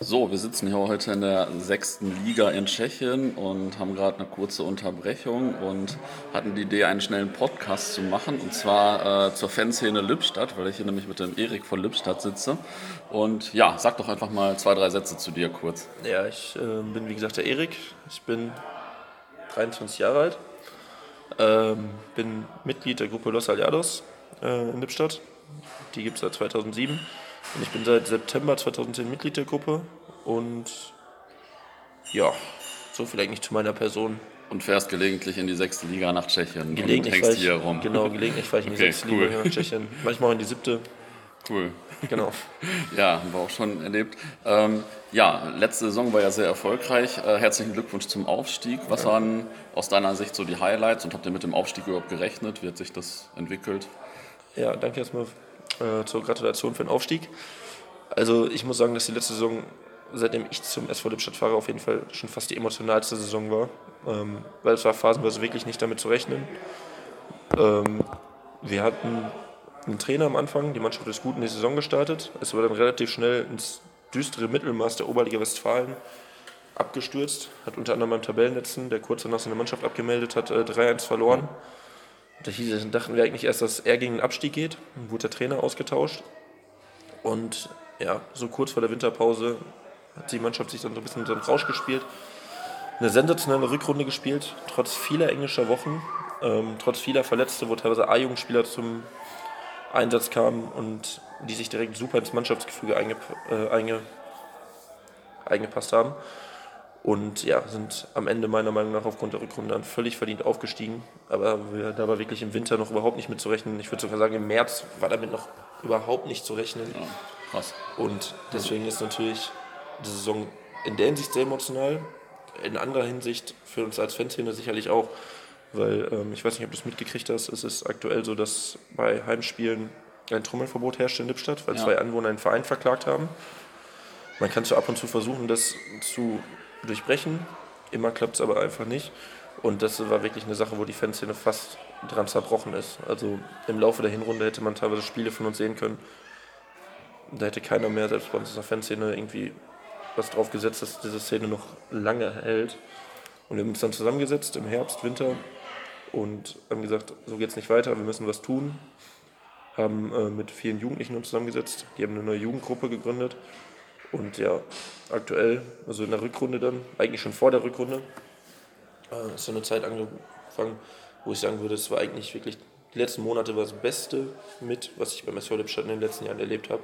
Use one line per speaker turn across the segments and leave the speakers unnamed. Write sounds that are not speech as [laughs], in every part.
So, wir sitzen hier heute in der sechsten Liga in Tschechien und haben gerade eine kurze Unterbrechung und hatten die Idee, einen schnellen Podcast zu machen und zwar äh, zur Fanszene Lippstadt, weil ich hier nämlich mit dem Erik von Lippstadt sitze. Und ja, sag doch einfach mal zwei, drei Sätze zu dir kurz.
Ja, ich äh, bin wie gesagt der Erik. Ich bin 23 Jahre alt, ähm, bin Mitglied der Gruppe Los Aliados äh, in Lippstadt. Die gibt es seit 2007. Ich bin seit September 2010 Mitglied der Gruppe und ja, so vielleicht nicht zu meiner Person.
Und fährst gelegentlich in die sechste Liga nach Tschechien
gelegentlich
und hängst hier rum.
Genau, gelegentlich fahre ich in die okay, sechste cool. Liga nach Tschechien. Manchmal auch in die siebte.
Cool.
Genau. [laughs]
ja, haben wir auch schon erlebt. Ähm, ja, letzte Saison war ja sehr erfolgreich. Äh, herzlichen Glückwunsch zum Aufstieg. Was ja. waren aus deiner Sicht so die Highlights und habt ihr mit dem Aufstieg überhaupt gerechnet? Wie hat sich das entwickelt?
Ja, danke erstmal äh, zur Gratulation für den Aufstieg. Also ich muss sagen, dass die letzte Saison, seitdem ich zum SV Lippstadt fahre, auf jeden Fall schon fast die emotionalste Saison war. Ähm, weil es war phasenweise wirklich nicht damit zu rechnen. Ähm, wir hatten einen Trainer am Anfang, die Mannschaft ist gut in die Saison gestartet. Es war dann relativ schnell ins düstere Mittelmaß der Oberliga Westfalen abgestürzt, hat unter anderem beim Tabellenletzten, der kurz danach seine Mannschaft abgemeldet hat, äh, 3-1 verloren. Mhm da dachten wir eigentlich erst, dass er gegen den Abstieg geht. Dann wurde der Trainer ausgetauscht. Und ja, so kurz vor der Winterpause hat die Mannschaft sich dann so ein bisschen unter den Rausch gespielt. Eine sensationelle Rückrunde gespielt, trotz vieler englischer Wochen, ähm, trotz vieler Verletzte, wo teilweise A-Jugendspieler zum Einsatz kamen und die sich direkt super ins Mannschaftsgefüge eingep äh, einge eingepasst haben. Und ja, sind am Ende meiner Meinung nach aufgrund der Rückrunde dann völlig verdient aufgestiegen. Aber wir, da war wirklich im Winter noch überhaupt nicht mit zu rechnen. Ich würde sogar sagen, im März war damit noch überhaupt nicht zu rechnen. Ja,
krass.
Und deswegen ist natürlich die Saison in der Hinsicht sehr emotional. In anderer Hinsicht für uns als Fanszene sicherlich auch. Weil ähm, ich weiß nicht, ob du es mitgekriegt hast, es ist aktuell so, dass bei Heimspielen ein Trommelverbot herrscht in Lippstadt, weil ja. zwei Anwohner einen Verein verklagt haben. Man kann so ab und zu versuchen, das zu durchbrechen. Immer klappt es aber einfach nicht. Und das war wirklich eine Sache, wo die Fanszene fast dran zerbrochen ist. Also im Laufe der Hinrunde hätte man teilweise Spiele von uns sehen können. Da hätte keiner mehr, selbst bei uns in der Fanszene, irgendwie was drauf gesetzt, dass diese Szene noch lange hält. Und wir haben uns dann zusammengesetzt im Herbst, Winter und haben gesagt, so geht es nicht weiter, wir müssen was tun. Haben äh, mit vielen Jugendlichen uns zusammengesetzt, die haben eine neue Jugendgruppe gegründet und ja, aktuell, also in der Rückrunde dann, eigentlich schon vor der Rückrunde, äh, ist so eine Zeit angefangen, wo ich sagen würde, es war eigentlich wirklich, die letzten Monate war das Beste mit, was ich beim SV Lippstadt in den letzten Jahren erlebt habe.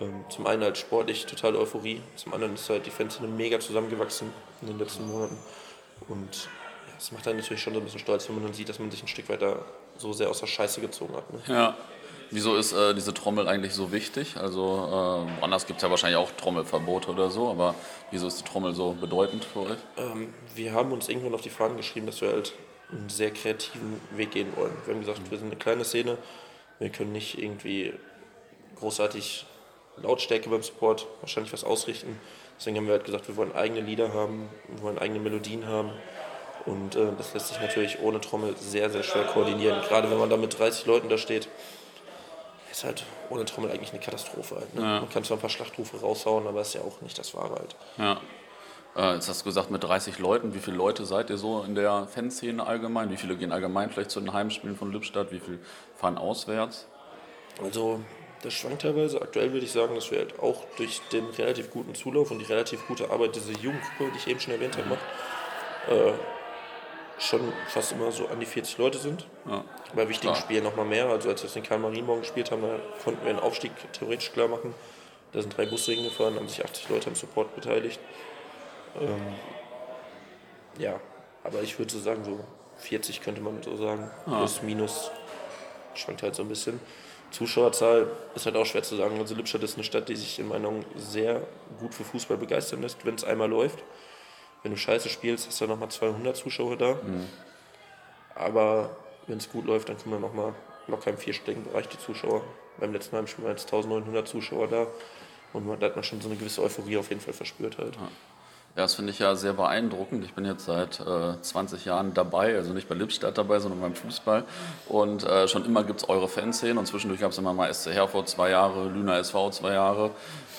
Ähm, zum einen halt sportlich totale Euphorie, zum anderen ist halt die Fanszene mega zusammengewachsen in den letzten Monaten. Und es ja, macht einen natürlich schon so ein bisschen stolz, wenn man dann sieht, dass man sich ein Stück weiter so sehr aus der Scheiße gezogen hat. Ne?
Ja, Wieso ist äh, diese Trommel eigentlich so wichtig? Also äh, woanders gibt es ja wahrscheinlich auch Trommelverbote oder so, aber wieso ist die Trommel so bedeutend für euch?
Ähm, wir haben uns irgendwann auf die Fahnen geschrieben, dass wir halt einen sehr kreativen Weg gehen wollen. Wir haben gesagt, mhm. wir sind eine kleine Szene, wir können nicht irgendwie großartig Lautstärke beim Support wahrscheinlich was ausrichten. Deswegen haben wir halt gesagt, wir wollen eigene Lieder haben, wir wollen eigene Melodien haben. Und äh, das lässt sich natürlich ohne Trommel sehr, sehr schwer koordinieren. Gerade wenn man da mit 30 Leuten da steht, ist halt ohne Trommel eigentlich eine Katastrophe. Halt, ne? ja. Man kann zwar ein paar Schlachtrufe raushauen, aber ist ja auch nicht das Wahre halt.
Ja. Äh, jetzt hast du gesagt, mit 30 Leuten. Wie viele Leute seid ihr so in der Fanszene allgemein? Wie viele gehen allgemein vielleicht zu den Heimspielen von Lippstadt? Wie viele fahren auswärts?
Also, das schwankt teilweise. Aktuell würde ich sagen, dass wir halt auch durch den relativ guten Zulauf und die relativ gute Arbeit dieser Jugendgruppe, die ich eben schon erwähnt habe, macht, äh, schon fast immer so an die 40 Leute sind. Ja. Bei wichtigen klar. Spielen nochmal mehr. Also als wir den Karl Marienborn gespielt haben, da konnten wir den Aufstieg theoretisch klar machen. Da sind drei Busse hingefahren, haben sich 80 Leute am Support beteiligt. Ähm, ja, aber ich würde so sagen, so 40 könnte man so sagen. Ja. Plus, minus, schwankt halt so ein bisschen. Zuschauerzahl ist halt auch schwer zu sagen. Also Lippstadt ist eine Stadt, die sich in meiner Meinung sehr gut für Fußball begeistern lässt, wenn es einmal läuft. Wenn du scheiße spielst, hast du nochmal 200 Zuschauer da. Mhm. Aber wenn es gut läuft, dann kommen dann nochmal locker im vierstelligen Bereich die Zuschauer. Beim letzten Mal waren jetzt 1900 Zuschauer da. Und man, da hat man schon so eine gewisse Euphorie auf jeden Fall verspürt halt. Ja.
Ja, das finde ich ja sehr beeindruckend. Ich bin jetzt seit äh, 20 Jahren dabei, also nicht bei Lippstadt dabei, sondern beim Fußball. Und äh, schon immer gibt es eure Fanszene und zwischendurch gab es immer mal SC Herford zwei Jahre, Lüner SV zwei Jahre,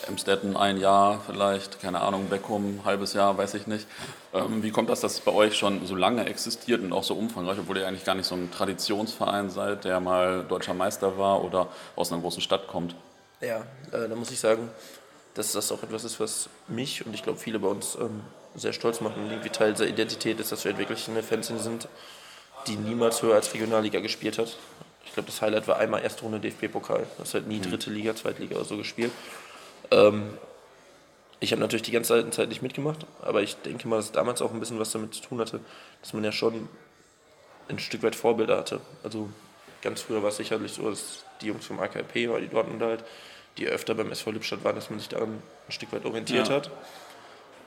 Emstetten ein Jahr vielleicht, keine Ahnung, Beckum halbes Jahr, weiß ich nicht. Ähm, wie kommt das, dass es bei euch schon so lange existiert und auch so umfangreich, obwohl ihr eigentlich gar nicht so ein Traditionsverein seid, der mal deutscher Meister war oder aus einer großen Stadt kommt?
Ja, äh, da muss ich sagen, dass das auch etwas ist, was mich und ich glaube viele bei uns ähm, sehr stolz macht und irgendwie Teil der Identität ist, dass wir wirklich eine Fanszene sind, die niemals höher als Regionalliga gespielt hat. Ich glaube, das Highlight war einmal erste Runde DFB-Pokal. Das hat nie mhm. dritte Liga, Zweitliga oder so gespielt. Ähm, ich habe natürlich die ganze Zeit nicht mitgemacht, aber ich denke mal, dass damals auch ein bisschen was damit zu tun hatte, dass man ja schon ein Stück weit Vorbilder hatte. Also ganz früher war es sicherlich so, dass die Jungs vom AKP oder die Dortmund halt die öfter beim SV Lippstadt waren, dass man sich daran ein Stück weit orientiert ja. hat.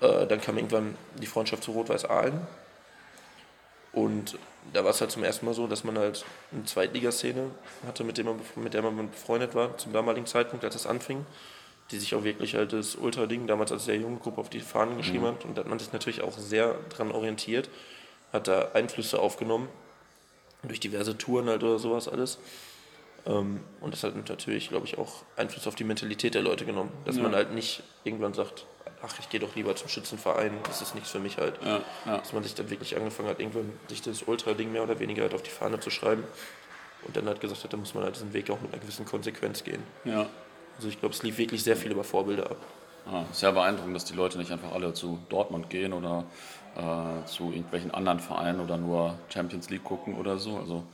Äh, dann kam irgendwann die Freundschaft zu Rot-Weiß Aalen. Und da war es halt zum ersten Mal so, dass man halt eine Zweitligaszene hatte, mit, dem man, mit der man befreundet war, zum damaligen Zeitpunkt, als es anfing, die sich auch wirklich halt das Ultra-Ding damals als sehr junge Gruppe auf die Fahnen geschrieben mhm. hat. Und da hat man sich natürlich auch sehr daran orientiert, hat da Einflüsse aufgenommen, durch diverse Touren halt oder sowas alles. Ähm, und das hat natürlich, glaube ich, auch Einfluss auf die Mentalität der Leute genommen. Dass ja. man halt nicht irgendwann sagt, ach, ich gehe doch lieber zum Schützenverein, das ist nichts für mich halt. Ja, ja. Dass man sich dann wirklich angefangen hat, irgendwann sich das Ultra-Ding mehr oder weniger halt auf die Fahne zu schreiben. Und dann halt gesagt hat, da muss man halt diesen Weg auch mit einer gewissen Konsequenz gehen. Ja. Also ich glaube, es lief wirklich sehr viel über Vorbilder ab.
Ah, sehr beeindruckend, dass die Leute nicht einfach alle zu Dortmund gehen oder äh, zu irgendwelchen anderen Vereinen oder nur Champions League gucken oder so. Also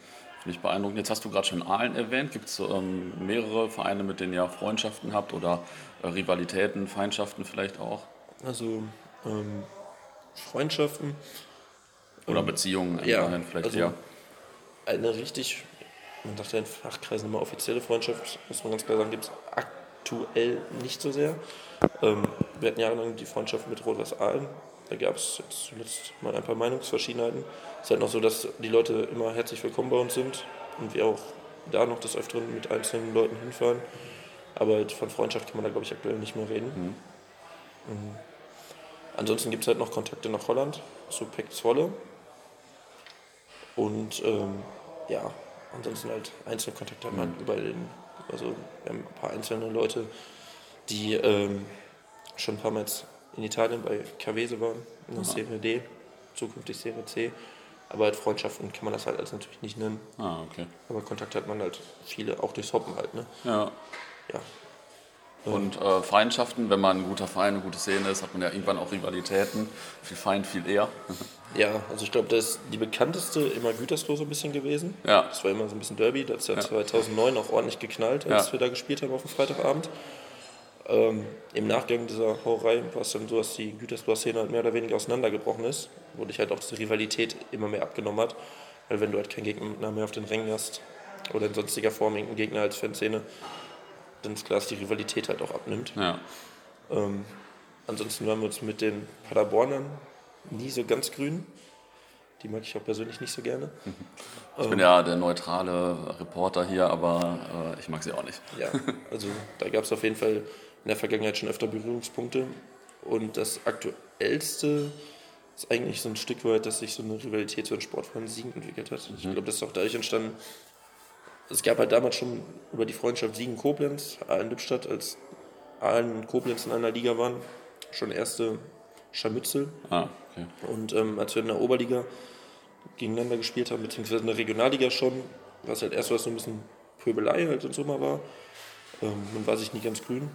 Finde ich beeindruckend. Jetzt hast du gerade schon Aalen erwähnt. Gibt es ähm, mehrere Vereine, mit denen ihr Freundschaften habt oder äh, Rivalitäten, Feindschaften vielleicht auch?
Also ähm, Freundschaften.
Oder ähm, Beziehungen
ja, vielleicht also eher. Eine richtig, man sagt ja in Fachkreisen immer offizielle Freundschaft, muss man ganz klar sagen, gibt es aktuell nicht so sehr. Ähm, wir hatten jahrelang die Freundschaft mit Rot-Weiß Aalen. Da gab es jetzt zuletzt mal ein paar Meinungsverschiedenheiten. Es ist halt noch so, dass die Leute immer herzlich willkommen bei uns sind und wir auch da noch des Öfteren mit einzelnen Leuten hinfahren. Aber halt von Freundschaft kann man da, glaube ich, aktuell nicht mehr reden. Mhm. Mhm. Ansonsten gibt es halt noch Kontakte nach Holland, zu Peck Zwolle. Und ähm, ja, ansonsten halt einzelne Kontakte hat man mhm. über den, also wir haben ein paar einzelne Leute, die ähm, schon ein paar Mal jetzt in Italien bei Cavese waren, in der Serie D, zukünftig Serie C. Aber halt Freundschaften kann man das halt als natürlich nicht nennen.
Ah, okay.
Aber Kontakt hat man halt viele, auch durchs Hoppen halt, ne?
Ja. Ja. Und äh, Feindschaften, wenn man ein guter Verein, eine gute Szene ist, hat man ja irgendwann auch Rivalitäten. Viel Feind, viel eher. [laughs]
ja, also ich glaube, das ist die bekannteste immer Gütersloh so ein bisschen gewesen.
Ja.
Das war immer so ein bisschen Derby. Das hat ja, ja. 2009 auch ordentlich geknallt, als ja. wir da gespielt haben auf dem Freitagabend. Ähm, Im Nachgang dieser Hauerei war es dann so, dass die Gütersloher-Szene halt mehr oder weniger auseinandergebrochen ist, wo dich halt auch diese Rivalität immer mehr abgenommen hat. Weil wenn du halt keinen Gegner mehr auf den Rängen hast oder in sonstiger Form irgendeinen Gegner als Fanszene, dann ist klar, dass die Rivalität halt auch abnimmt.
Ja.
Ähm, ansonsten waren wir uns mit den Paderbornern nie so ganz grün. Die mag ich auch persönlich nicht so gerne.
Ich ähm, bin ja der neutrale Reporter hier, aber äh, ich mag sie auch nicht.
Ja, also da gab es auf jeden Fall in der Vergangenheit schon öfter Berührungspunkte. Und das aktuellste ist eigentlich so ein Stück weit, dass sich so eine Rivalität zu den Sportvereinen Siegen entwickelt hat. Mhm. Ich glaube, das ist auch dadurch entstanden. Es gab halt damals schon über die Freundschaft Siegen-Koblenz, Aalen-Lippstadt, als Aalen und Koblenz in einer Liga waren, schon erste Scharmützel.
Ah, okay.
Und ähm, als wir in der Oberliga gegeneinander gespielt haben, beziehungsweise in der Regionalliga schon, war es halt erst was so ein bisschen Pöbelei halt und so mal war. Ähm, man war sich nie ganz grün.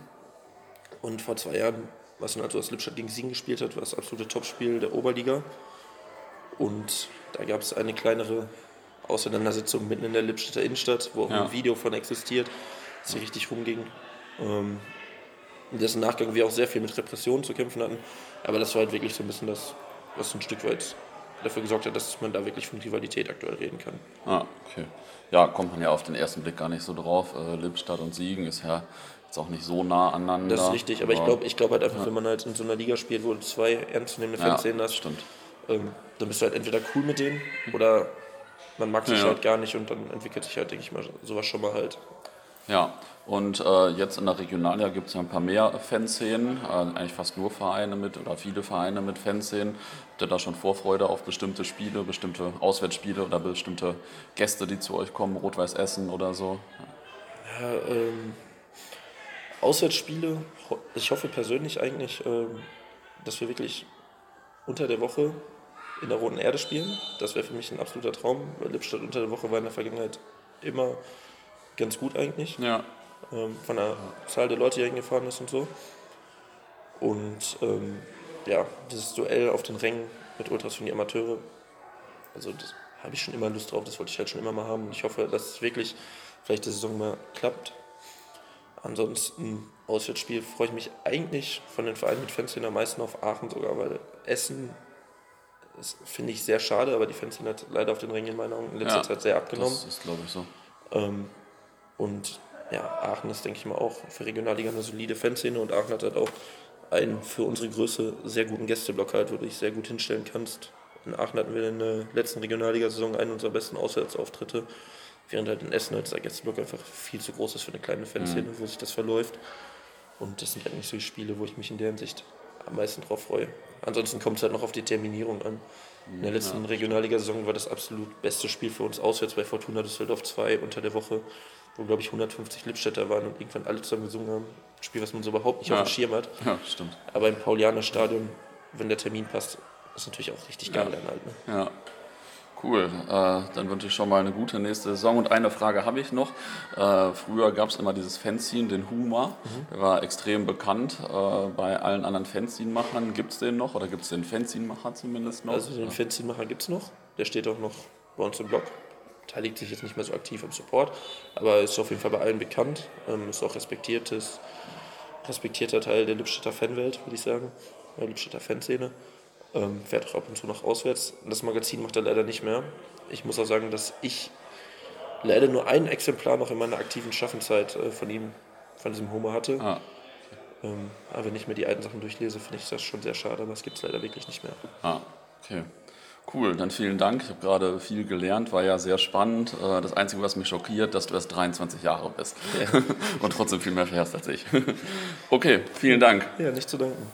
Und vor zwei Jahren, was dann also das Lippstadt gegen Siegen gespielt hat, war das absolute Topspiel der Oberliga. Und da gab es eine kleinere Auseinandersetzung mitten in der Lippstädter Innenstadt, wo auch ja. ein Video von existiert, das hier richtig rumging. Ähm, in dessen Nachgang wir auch sehr viel mit Repressionen zu kämpfen hatten. Aber das war halt wirklich so ein bisschen das, was ein Stück weit dafür gesorgt hat, dass man da wirklich von Rivalität aktuell reden kann.
Ah, okay. Ja, kommt man ja auf den ersten Blick gar nicht so drauf. Äh, Lippstadt und Siegen ist ja jetzt auch nicht so nah aneinander.
Das ist richtig, aber, aber ich glaube ich glaub halt einfach, ja. wenn man halt in so einer Liga spielt, wo du zwei ernstzunehmende Fans ja, sehen hast,
stimmt.
Ähm, dann bist du halt entweder cool mit denen oder man mag sich ja. halt gar nicht und dann entwickelt sich halt, denke ich mal, sowas schon mal halt.
Ja, und äh, jetzt in der Regionalliga gibt es ja ein paar mehr Fanszenen, äh, eigentlich fast nur Vereine mit oder viele Vereine mit Fanszenen. Habt ihr da schon Vorfreude auf bestimmte Spiele, bestimmte Auswärtsspiele oder bestimmte Gäste, die zu euch kommen, Rot-Weiß Essen oder so?
Ja, ähm, Auswärtsspiele, ich hoffe persönlich eigentlich, ähm, dass wir wirklich unter der Woche in der Roten Erde spielen. Das wäre für mich ein absoluter Traum, Lippstadt unter der Woche war in der Vergangenheit immer ganz gut eigentlich.
Ja.
Ähm, von der Zahl der Leute, die hingefahren ist und so. Und ähm, ja, dieses Duell auf den Rängen mit Ultras für die Amateure, also das habe ich schon immer Lust drauf, das wollte ich halt schon immer mal haben. Ich hoffe, dass es wirklich vielleicht die Saison mal klappt. Ansonsten, Auswärtsspiel freue ich mich eigentlich von den Vereinen mit Fanszene am meisten auf Aachen sogar, weil Essen finde ich sehr schade, aber die Fanszene hat leider auf den Rängen in meinen Augen in letzter ja, Zeit sehr abgenommen.
Das ist, glaube ich, so.
Ähm, und ja, Aachen ist, denke ich mal, auch für Regionalliga eine solide Fanszene und Aachen hat halt auch einen für unsere Größe sehr guten Gästeblock halt, wo du dich sehr gut hinstellen kannst. In Aachen hatten wir in der letzten Regionalliga-Saison einen unserer besten Auswärtsauftritte, während halt in Essen halt dieser Gästeblock einfach viel zu groß ist für eine kleine Fanszene, mhm. wo sich das verläuft. Und das sind halt nicht so die Spiele, wo ich mich in der Hinsicht am meisten drauf freue. Ansonsten kommt es halt noch auf die Terminierung an. In der letzten ja. Regionalliga-Saison war das absolut beste Spiel für uns auswärts bei Fortuna Düsseldorf 2 unter der Woche wo glaube ich 150 Lippstädter waren und irgendwann alle zusammen gesungen haben. Ein Spiel, was man so überhaupt nicht ja. auf dem Schirm hat.
Ja, stimmt.
Aber im Paulianer Stadion, wenn der Termin passt, ist natürlich auch richtig geil
ja.
dann halt. Ne?
Ja. Cool, äh, dann wünsche ich schon mal eine gute nächste Saison. Und eine Frage habe ich noch. Äh, früher gab es immer dieses Fanzine, den Huma. Mhm. Der war extrem bekannt äh, bei allen anderen Fanzine-Machern. Gibt es den noch oder gibt es den Fanzine-Macher zumindest noch?
Also den. Fanzine-Macher gibt es noch. Der steht auch noch bei uns im Blog beteiligt sich jetzt nicht mehr so aktiv am Support, aber ist auf jeden Fall bei allen bekannt, ähm, ist auch respektiertes, respektierter Teil der Lippstädter Fanwelt, würde ich sagen, der Lippstädter Fanszene. Ähm, fährt auch ab und zu noch auswärts. Das Magazin macht er leider nicht mehr. Ich muss auch sagen, dass ich leider nur ein Exemplar noch in meiner aktiven Schaffenzeit äh, von ihm, von diesem Homer hatte. Ah. Ähm, aber wenn ich mir die alten Sachen durchlese, finde ich das schon sehr schade, aber es gibt es leider wirklich nicht mehr.
Ah, okay. Cool, dann vielen Dank. Ich habe gerade viel gelernt, war ja sehr spannend. Äh, das Einzige, was mich schockiert, dass du erst 23 Jahre bist ja. [laughs] und trotzdem viel mehr fährst als ich. [laughs] Okay, vielen Dank.
Ja, nicht zu danken.